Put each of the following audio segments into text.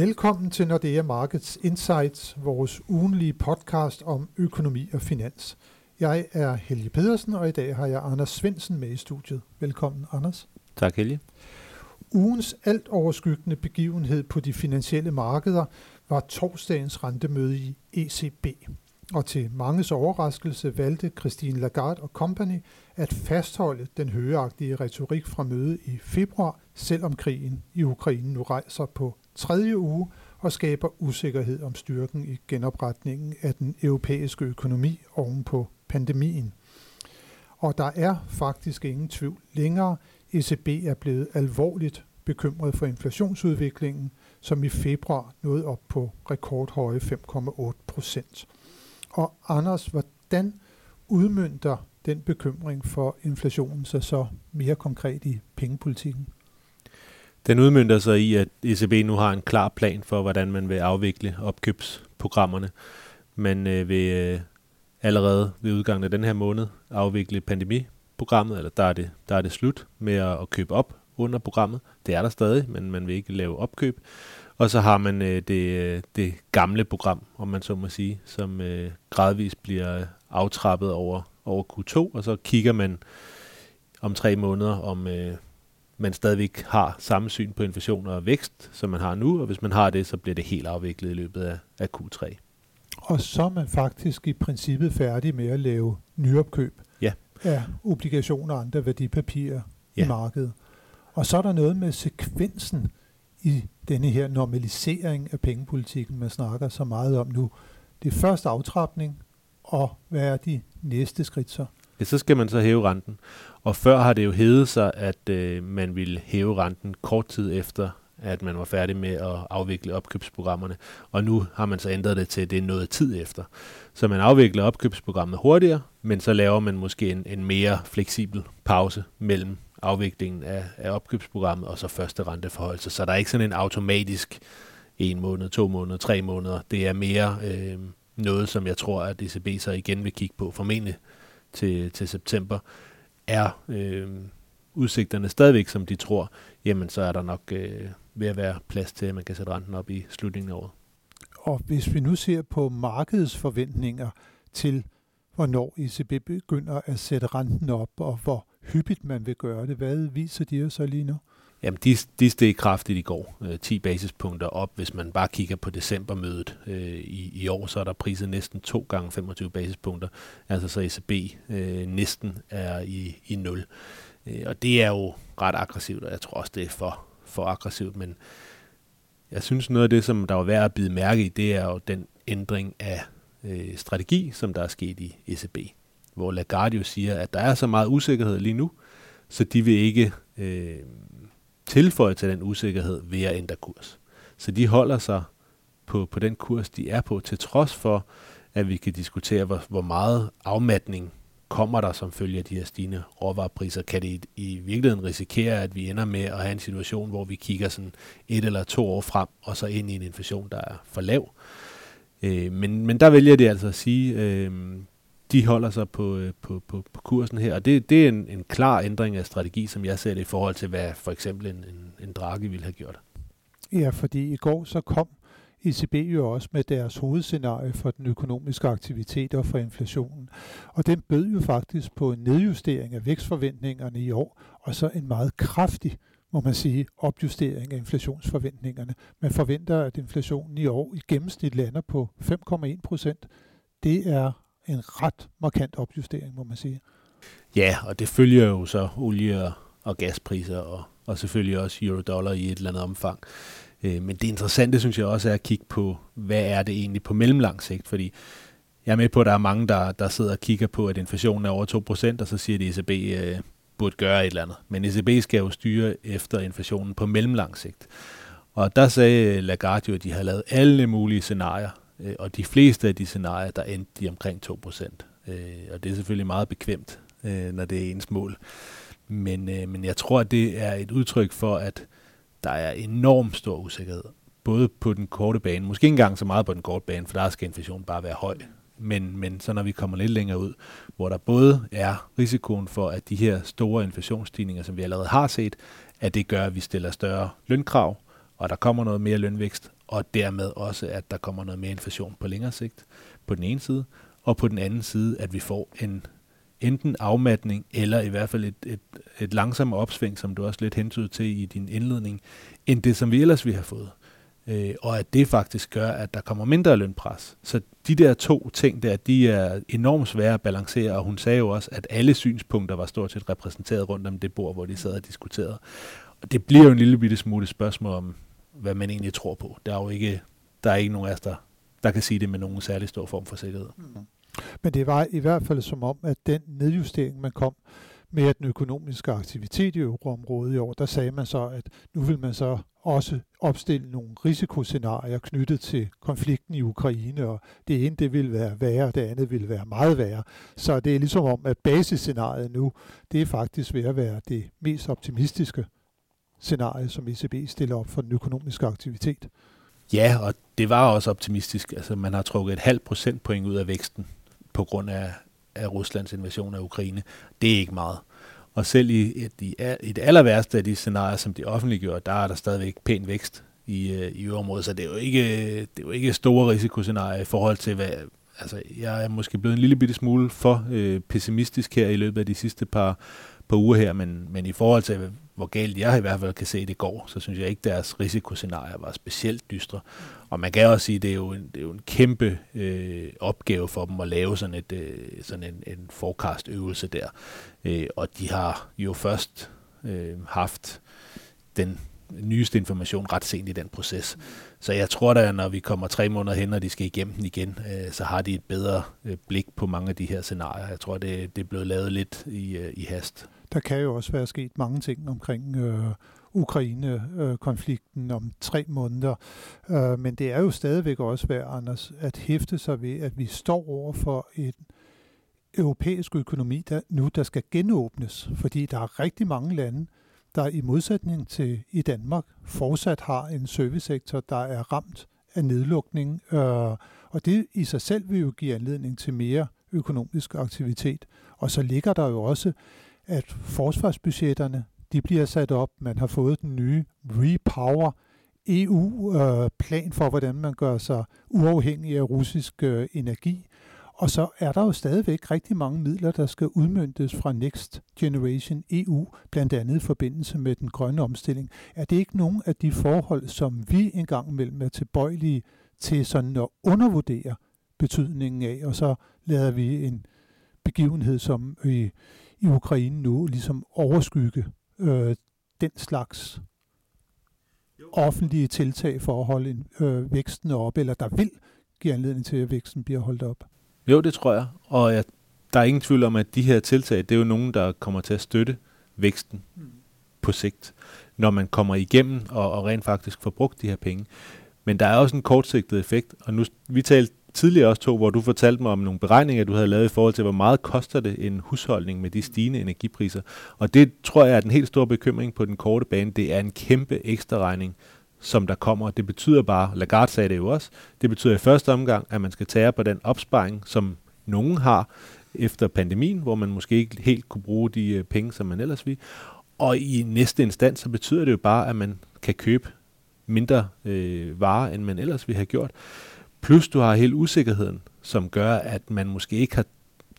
Velkommen til Nordea Markets Insights, vores ugenlige podcast om økonomi og finans. Jeg er Helge Pedersen, og i dag har jeg Anders Svensen med i studiet. Velkommen, Anders. Tak, Helge. Ugens alt overskyggende begivenhed på de finansielle markeder var torsdagens rentemøde i ECB. Og til manges overraskelse valgte Christine Lagarde og Company at fastholde den højagtige retorik fra mødet i februar, selvom krigen i Ukraine nu rejser på tredje uge og skaber usikkerhed om styrken i genopretningen af den europæiske økonomi oven på pandemien. Og der er faktisk ingen tvivl længere. ECB er blevet alvorligt bekymret for inflationsudviklingen, som i februar nåede op på rekordhøje 5,8 procent. Og Anders, hvordan udmyndter den bekymring for inflationen sig så mere konkret i pengepolitikken? Den udmyndter sig i, at ECB nu har en klar plan for, hvordan man vil afvikle opkøbsprogrammerne. Man øh, vil øh, allerede ved udgangen af den her måned afvikle pandemiprogrammet, eller der er det, der er det slut med at, at købe op under programmet. Det er der stadig, men man vil ikke lave opkøb. Og så har man øh, det, øh, det gamle program, om man så må sige, som øh, gradvist bliver aftrappet over, over Q2, og så kigger man om tre måneder, om øh, man stadigvæk har samme syn på inflation og vækst, som man har nu, og hvis man har det, så bliver det helt afviklet i løbet af, af Q3. Og så er man faktisk i princippet færdig med at lave nyopkøb ja. af obligationer og andre værdipapirer ja. i markedet. Og så er der noget med sekvensen i denne her normalisering af pengepolitikken, man snakker så meget om nu. Det er først aftrapning, og hvad er de næste skridt så? Ja, så skal man så hæve renten. Og før har det jo hævet sig, at øh, man ville hæve renten kort tid efter, at man var færdig med at afvikle opkøbsprogrammerne. Og nu har man så ændret det til, at det er noget tid efter. Så man afvikler opkøbsprogrammet hurtigere, men så laver man måske en, en mere fleksibel pause mellem afviklingen af, af opkøbsprogrammet og så første renteforhold. Så der er ikke sådan en automatisk en måned, to måneder, tre måneder. Det er mere øh, noget, som jeg tror, at ECB så igen vil kigge på, formentlig til, til september. Er øh, udsigterne stadigvæk, som de tror, jamen så er der nok øh, ved at være plads til, at man kan sætte renten op i slutningen af året. Og hvis vi nu ser på markedets forventninger til, hvornår ECB begynder at sætte renten op, og hvor hyppigt man vil gøre det, hvad viser de så lige nu? Jamen, de, de steg kraftigt i går. Øh, 10 basispunkter op. Hvis man bare kigger på decembermødet øh, i, i år, så er der priset næsten 2 gange 25 basispunkter. Altså så ECB øh, næsten er i, i 0. Øh, og det er jo ret aggressivt, og jeg tror også, det er for, for aggressivt. Men jeg synes, noget af det, som der var værd at bide mærke i, det er jo den ændring af øh, strategi, som der er sket i ECB. Hvor Lagarde jo siger, at der er så meget usikkerhed lige nu, så de vil ikke... Øh, tilføje til den usikkerhed ved at ændre kurs. Så de holder sig på, på den kurs, de er på, til trods for, at vi kan diskutere, hvor, hvor meget afmatning kommer der som følge af de her stigende råvarepriser. Kan det i, i virkeligheden risikere, at vi ender med at have en situation, hvor vi kigger sådan et eller to år frem, og så ind i en inflation, der er for lav? Øh, men, men der vælger de altså at sige, øh, de holder sig på, øh, på, på, på kursen her. Og det, det er en, en klar ændring af strategi, som jeg ser det i forhold til, hvad for eksempel en, en, en drage ville have gjort. Ja, fordi i går så kom ECB jo også med deres hovedscenarie for den økonomiske aktivitet og for inflationen. Og den bød jo faktisk på en nedjustering af vækstforventningerne i år, og så en meget kraftig, må man sige, opjustering af inflationsforventningerne. Man forventer, at inflationen i år i gennemsnit lander på 5,1 procent. Det er en ret markant opjustering, må man sige. Ja, og det følger jo så olie- og gaspriser, og, og selvfølgelig også euro-dollar i et eller andet omfang. Øh, men det interessante, synes jeg også, er at kigge på, hvad er det egentlig på mellemlang sigt, fordi jeg er med på, at der er mange, der, der sidder og kigger på, at inflationen er over 2%, og så siger de, at ECB øh, burde gøre et eller andet. Men ECB skal jo styre efter inflationen på mellemlang sigt. Og der sagde Lagarde jo, at de har lavet alle mulige scenarier Øh, og de fleste af de scenarier, der endte de omkring 2%. Øh, og det er selvfølgelig meget bekvemt, øh, når det er ens mål. Men, øh, men jeg tror, at det er et udtryk for, at der er enormt stor usikkerhed. Både på den korte bane, måske ikke engang så meget på den korte bane, for der skal inflationen bare være høj. Men, men så når vi kommer lidt længere ud, hvor der både er risikoen for, at de her store inflationsstigninger, som vi allerede har set, at det gør, at vi stiller større lønkrav, og der kommer noget mere lønvækst, og dermed også, at der kommer noget mere inflation på længere sigt på den ene side, og på den anden side, at vi får en enten afmatning, eller i hvert fald et, et, et langsommere opsving, som du også lidt hentyder til i din indledning, end det, som vi ellers vi har fået. Øh, og at det faktisk gør, at der kommer mindre lønpres. Så de der to ting der, de er enormt svære at balancere, og hun sagde jo også, at alle synspunkter var stort set repræsenteret rundt om det bord, hvor de sad og diskuterede. Og det bliver jo en lille bitte smule spørgsmål om, hvad man egentlig tror på. Der er jo ikke, der er ikke nogen af os, der, der kan sige det med nogen særlig stor form for sikkerhed. Mm. Men det var i hvert fald som om, at den nedjustering, man kom med den økonomiske aktivitet i euroområdet i år, der sagde man så, at nu vil man så også opstille nogle risikoscenarier knyttet til konflikten i Ukraine, og det ene det vil være værre, det andet vil være meget værre. Så det er ligesom om, at basisscenariet nu, det er faktisk ved at være det mest optimistiske scenarie, som ECB stiller op for den økonomiske aktivitet. Ja, og det var også optimistisk. Altså, man har trukket et halvt procentpoint ud af væksten på grund af, af Ruslands invasion af Ukraine. Det er ikke meget. Og selv i, i, i det aller værste af de scenarier, som de offentliggjorde, der er der stadigvæk pæn vækst i, øh, i øvrigt. Så det er jo ikke, det er jo ikke store risikoscenarier i forhold til, hvad, altså, jeg er måske blevet en lille bitte smule for øh, pessimistisk her i løbet af de sidste par, par uger her, men, men i forhold til, hvor galt jeg i hvert fald kan se det går, så synes jeg ikke, deres risikoscenarier var specielt dystre. Og man kan også sige, at det er jo en, det er jo en kæmpe øh, opgave for dem at lave sådan, et, øh, sådan en, en forecast-øvelse der. Øh, og de har jo først øh, haft den nyeste information ret sent i den proces. Så jeg tror da, når vi kommer tre måneder hen, og de skal igennem den igen, øh, så har de et bedre øh, blik på mange af de her scenarier. Jeg tror, det, det er blevet lavet lidt i, øh, i hast. Der kan jo også være sket mange ting omkring øh, Ukraine-konflikten øh, om tre måneder. Øh, men det er jo stadigvæk også værd, Anders, at hæfte sig ved, at vi står over for en europæisk økonomi, der nu der skal genåbnes, fordi der er rigtig mange lande, der i modsætning til i Danmark fortsat har en servicesektor, der er ramt af nedlukning, øh, og det i sig selv vil jo give anledning til mere økonomisk aktivitet. Og så ligger der jo også, at forsvarsbudgetterne, de bliver sat op. Man har fået den nye Repower EU-plan øh, for, hvordan man gør sig uafhængig af russisk øh, energi. Og så er der jo stadigvæk rigtig mange midler, der skal udmyndtes fra Next Generation EU, blandt andet i forbindelse med den grønne omstilling. Er det ikke nogen af de forhold, som vi engang imellem er tilbøjelige til sådan at undervurdere betydningen af, og så lader vi en begivenhed som i, i Ukraine nu ligesom overskygge øh, den slags offentlige tiltag for at holde en, øh, væksten op, eller der vil give anledning til, at væksten bliver holdt op. Jo, det tror jeg. Og jeg, der er ingen tvivl om, at de her tiltag, det er jo nogen, der kommer til at støtte væksten mm. på sigt, når man kommer igennem og, og rent faktisk får brugt de her penge. Men der er også en kortsigtet effekt, og nu, vi talte tidligere også to, hvor du fortalte mig om nogle beregninger, du havde lavet i forhold til, hvor meget koster det en husholdning med de stigende energipriser. Og det tror jeg er den helt store bekymring på den korte bane. Det er en kæmpe ekstra regning, som der kommer. Det betyder bare, Lagarde sagde det jo også, det betyder i første omgang, at man skal tage på den opsparing, som nogen har efter pandemien, hvor man måske ikke helt kunne bruge de øh, penge, som man ellers ville. Og i næste instans, så betyder det jo bare, at man kan købe mindre øh, varer, end man ellers ville have gjort. Plus du har hele usikkerheden, som gør, at man måske ikke har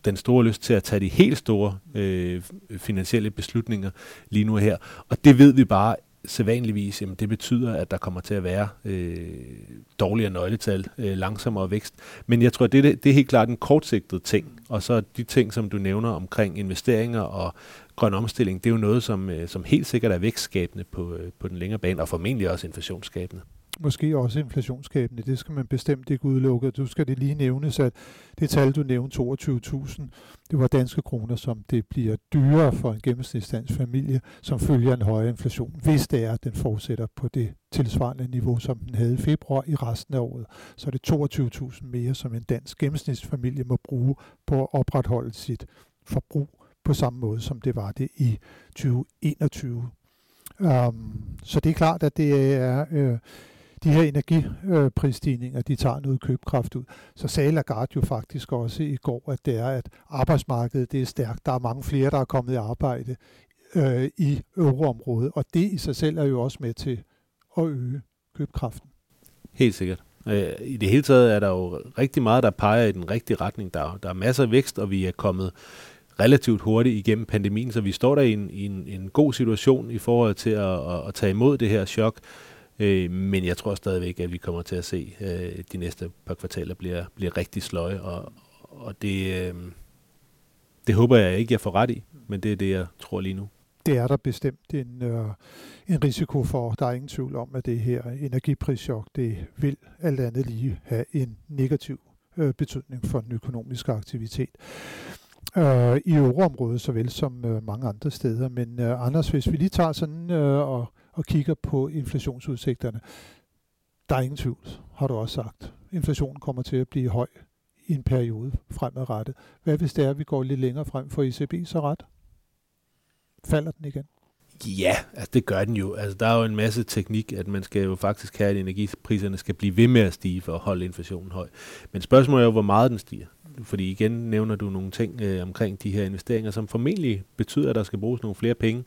den store lyst til at tage de helt store øh, finansielle beslutninger lige nu her. Og det ved vi bare sædvanligvis, jamen det betyder, at der kommer til at være øh, dårligere nøgletal, øh, langsommere vækst. Men jeg tror, det, det, det er helt klart en kortsigtet ting. Og så de ting, som du nævner omkring investeringer og grøn omstilling, det er jo noget, som, øh, som helt sikkert er vækstskabende på, øh, på den længere bane, og formentlig også inflationsskabende måske også inflationsskabende. Det skal man bestemt ikke udelukke. Du skal det lige nævnes, at det tal, du nævnte, 22.000, det var danske kroner, som det bliver dyrere for en gennemsnitsdansk familie, som følger en højere inflation, hvis det er, at den fortsætter på det tilsvarende niveau, som den havde i februar i resten af året. Så er det 22.000 mere, som en dansk gennemsnitsfamilie må bruge på at opretholde sit forbrug på samme måde, som det var det i 2021. Um, øhm, så det er klart, at det er øh, de her energiprisstigninger, de tager noget købekraft ud. Så sagde Lagarde jo faktisk også i går, at det er, at arbejdsmarkedet det er stærkt. Der er mange flere, der er kommet i arbejde øh, i euroområdet, og det i sig selv er jo også med til at øge købekraften. Helt sikkert. Øh, I det hele taget er der jo rigtig meget, der peger i den rigtige retning. Der er, der er masser af vækst, og vi er kommet relativt hurtigt igennem pandemien, så vi står der i en, i en, en god situation i forhold til at, at, at tage imod det her chok. Øh, men jeg tror stadigvæk, at vi kommer til at se, øh, de næste par kvartaler bliver, bliver rigtig sløje, og, og det, øh, det håber jeg ikke, jeg får ret i, men det er det, jeg tror lige nu. Det er der bestemt en, øh, en risiko for. Der er ingen tvivl om, at det her energiprischok, det vil alt andet lige have en negativ øh, betydning for den økonomiske aktivitet øh, i euroområdet, såvel som øh, mange andre steder. Men øh, Anders, hvis vi lige tager sådan øh, og, og kigger på inflationsudsigterne, der er ingen tvivl, har du også sagt. Inflationen kommer til at blive høj i en periode fremadrettet. Hvad hvis det er, at vi går lidt længere frem for ECB så ret? Falder den igen? Ja, altså det gør den jo. Altså der er jo en masse teknik, at man skal jo faktisk have, at energipriserne skal blive ved med at stige for at holde inflationen høj. Men spørgsmålet er jo, hvor meget den stiger. Fordi igen nævner du nogle ting øh, omkring de her investeringer, som formentlig betyder, at der skal bruges nogle flere penge,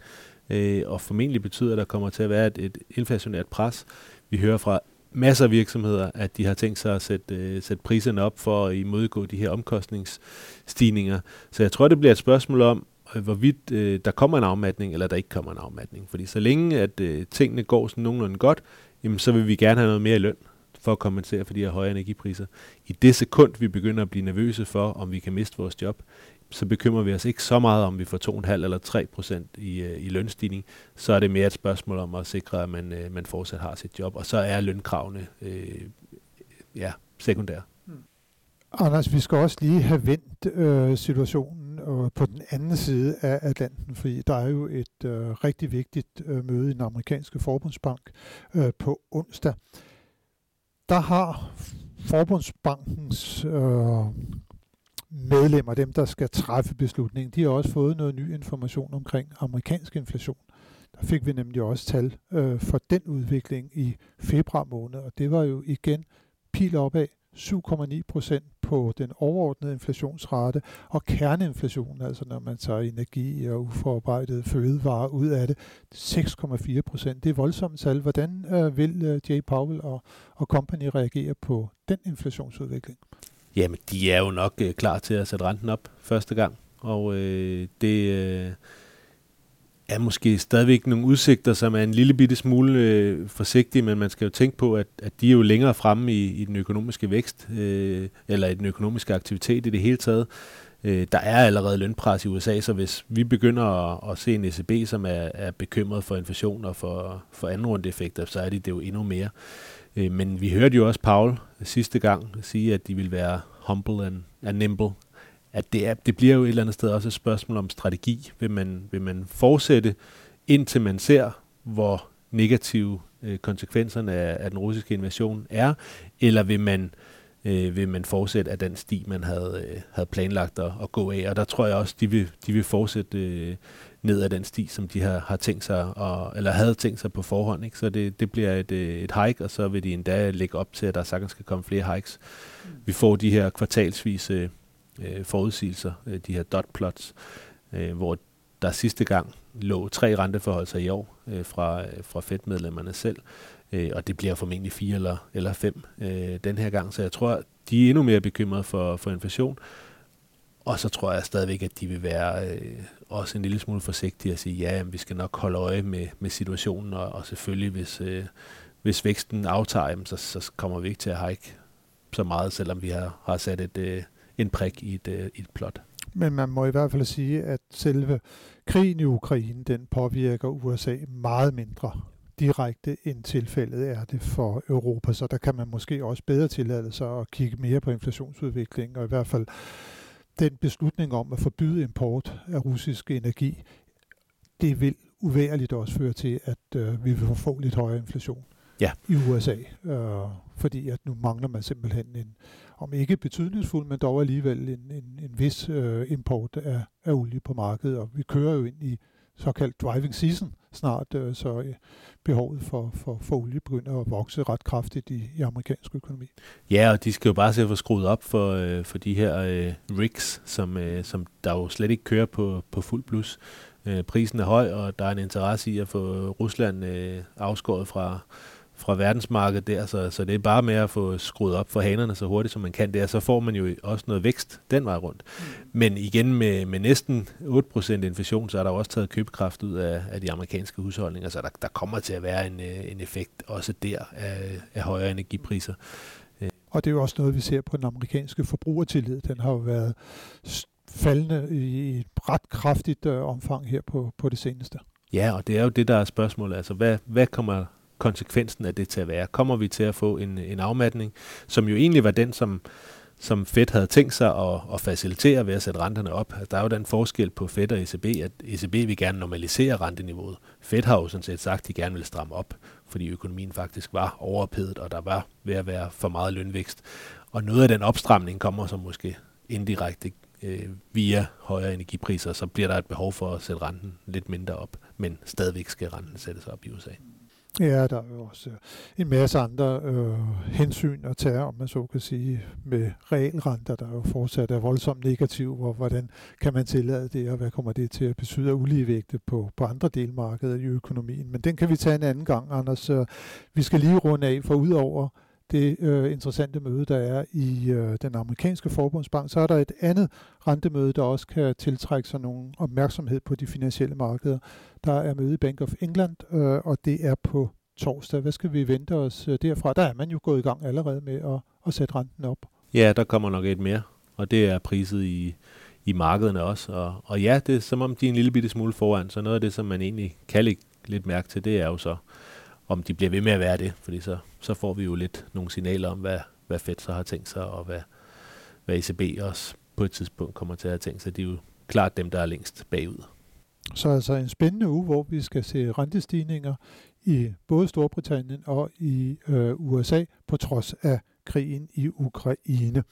øh, og formentlig betyder, at der kommer til at være et, et inflationært pres. Vi hører fra masser af virksomheder, at de har tænkt sig at sætte, øh, sætte priserne op for at imødegå de her omkostningsstigninger. Så jeg tror, det bliver et spørgsmål om, øh, hvorvidt øh, der kommer en afmatning, eller der ikke kommer en afmatning. Fordi så længe at øh, tingene går sådan nogenlunde godt, jamen, så vil vi gerne have noget mere i løn for at kompensere for de her høje energipriser. I det sekund, vi begynder at blive nervøse for, om vi kan miste vores job, så bekymrer vi os ikke så meget om, vi får 2,5 eller 3 procent i, øh, i lønstigning. Så er det mere et spørgsmål om at sikre, at man, øh, man fortsat har sit job. Og så er lønkravene øh, ja, sekundære. Hmm. Anders, vi skal også lige have vendt øh, situationen øh, på den anden side af Atlanten, fordi der er jo et øh, rigtig vigtigt øh, møde i den amerikanske forbundsbank øh, på onsdag. Der har Forbundsbankens øh, medlemmer, dem der skal træffe beslutningen, de har også fået noget ny information omkring amerikansk inflation. Der fik vi nemlig også tal øh, for den udvikling i februar måned, og det var jo igen pil opad 7,9 procent på den overordnede inflationsrate, og kerneinflationen, altså når man tager energi og uforarbejdet fødevarer ud af det, 6,4 procent. Det er voldsomt tal. Hvordan øh, vil øh, Jay Powell og, og company reagere på den inflationsudvikling? Jamen, de er jo nok øh, klar til at sætte renten op første gang, og øh, det øh, er måske stadigvæk nogle udsigter, som er en lille bitte smule øh, forsigtige, men man skal jo tænke på, at, at de er jo længere fremme i, i den økonomiske vækst, øh, eller i den økonomiske aktivitet i det hele taget. Øh, der er allerede lønpres i USA, så hvis vi begynder at, at se en ECB, som er, er bekymret for inflation og for, for anden runde effekter, så er de det jo endnu mere. Øh, men vi hørte jo også Paul sidste gang sige, at de vil være humble and, and nimble. At det, er, det bliver jo et eller andet sted også et spørgsmål om strategi. Vil man, vil man fortsætte, indtil man ser, hvor negative øh, konsekvenserne af, af den russiske invasion er, eller vil man øh, vil man fortsætte af den sti, man havde, øh, havde planlagt at, at gå af. Og der tror jeg også, de vil, de vil fortsætte øh, ned ad den sti, som de har, har tænkt sig, og, eller havde tænkt sig på forhånd. Ikke? Så det, det bliver et, øh, et hike, og så vil de endda lægge op til, at der sagtens skal komme flere hikes. Vi får de her kvartalsvise øh, forudsigelser, øh, de her dot plots, øh, hvor der sidste gang lå tre renteforholdelser i år øh, fra, øh, fra Fed-medlemmerne selv, øh, og det bliver formentlig fire eller, eller fem øh, den her gang. Så jeg tror, de er endnu mere bekymrede for, for inflation, og så tror jeg stadigvæk, at de vil være øh, også en lille smule forsigtige og sige, ja, vi skal nok holde øje med, med situationen, og, og selvfølgelig, hvis, øh, hvis væksten aftager, så, så kommer vi ikke til at hike så meget, selvom vi har, har sat et, øh, en prik i et, øh, et plot. Men man må i hvert fald sige, at selve krigen i Ukraine, den påvirker USA meget mindre direkte, end tilfældet er det for Europa. Så der kan man måske også bedre tillade sig at kigge mere på inflationsudviklingen, og i hvert fald den beslutning om at forbyde import af russisk energi, det vil uværligt også føre til, at øh, vi vil få lidt højere inflation ja. i USA. Øh, fordi at nu mangler man simpelthen en, om ikke betydningsfuld, men dog alligevel en, en, en vis øh, import af, af olie på markedet. Og vi kører jo ind i såkaldt driving season snart, øh, så øh, behovet for, for, for olie begynder at vokse ret kraftigt i, i amerikansk økonomi. Ja, og de skal jo bare se at få skruet op for, øh, for de her øh, rigs, som, øh, som der jo slet ikke kører på, på fuld plus. Øh, prisen er høj, og der er en interesse i at få Rusland øh, afskåret fra, fra verdensmarkedet der, så, så det er bare med at få skruet op for hanerne så hurtigt som man kan der, så får man jo også noget vækst den vej rundt. Mm. Men igen med, med næsten 8% inflation, så er der også taget købekraft ud af, af de amerikanske husholdninger, så der, der kommer til at være en, øh, en effekt også der af, af højere energipriser. Og det er jo også noget, vi ser på den amerikanske forbrugertillid. Den har jo været faldende i et ret kraftigt øh, omfang her på, på det seneste. Ja, og det er jo det, der er spørgsmålet. Altså, hvad, hvad kommer konsekvensen af det til at være? Kommer vi til at få en, en afmatning, som jo egentlig var den, som, som Fed havde tænkt sig at, at facilitere ved at sætte renterne op. Altså, der er jo den forskel på Fed og ECB, at ECB vil gerne normalisere renteniveauet. Fed har jo sådan set sagt, at de gerne vil stramme op, fordi økonomien faktisk var overophedet, og der var ved at være for meget lønvækst. Og noget af den opstramning kommer så måske indirekte øh, via højere energipriser, så bliver der et behov for at sætte renten lidt mindre op, men stadigvæk skal renten sættes op i USA. Ja, der er jo også øh, en masse andre øh, hensyn at tage, om man så kan sige, med realrenter, der jo fortsat er voldsomt negativ, og hvordan kan man tillade det, og hvad kommer det til at betyde af uligevægte på, på andre delmarkeder i økonomien. Men den kan vi tage en anden gang, Anders. Vi skal lige runde af, for udover det øh, interessante møde, der er i øh, den amerikanske forbundsbank, så er der et andet rentemøde, der også kan tiltrække sig nogen opmærksomhed på de finansielle markeder. Der er møde i Bank of England, øh, og det er på torsdag. Hvad skal vi vente os øh, derfra? Der er man jo gået i gang allerede med at, at sætte renten op. Ja, der kommer nok et mere, og det er priset i, i markederne også. Og, og ja, det er som om de er en lille bitte smule foran, så noget af det, som man egentlig kan lægge lidt mærke til, det er jo så, om de bliver ved med at være det, fordi så, så får vi jo lidt nogle signaler om, hvad, hvad Fed så har tænkt sig, og hvad, hvad ECB også på et tidspunkt kommer til at have tænkt sig. De er jo klart dem, der er længst bagud. Så altså en spændende uge, hvor vi skal se rentestigninger i både Storbritannien og i øh, USA, på trods af krigen i Ukraine.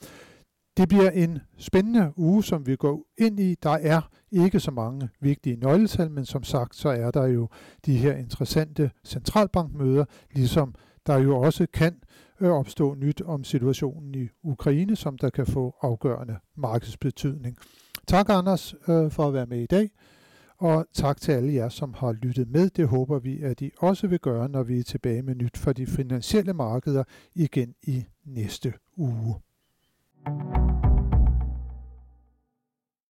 Det bliver en spændende uge, som vi går ind i. Der er ikke så mange vigtige nøgletal, men som sagt, så er der jo de her interessante centralbankmøder, ligesom der jo også kan øh, opstå nyt om situationen i Ukraine, som der kan få afgørende markedsbetydning. Tak Anders øh, for at være med i dag, og tak til alle jer, som har lyttet med. Det håber vi, at I også vil gøre, når vi er tilbage med nyt for de finansielle markeder igen i næste uge. Thank you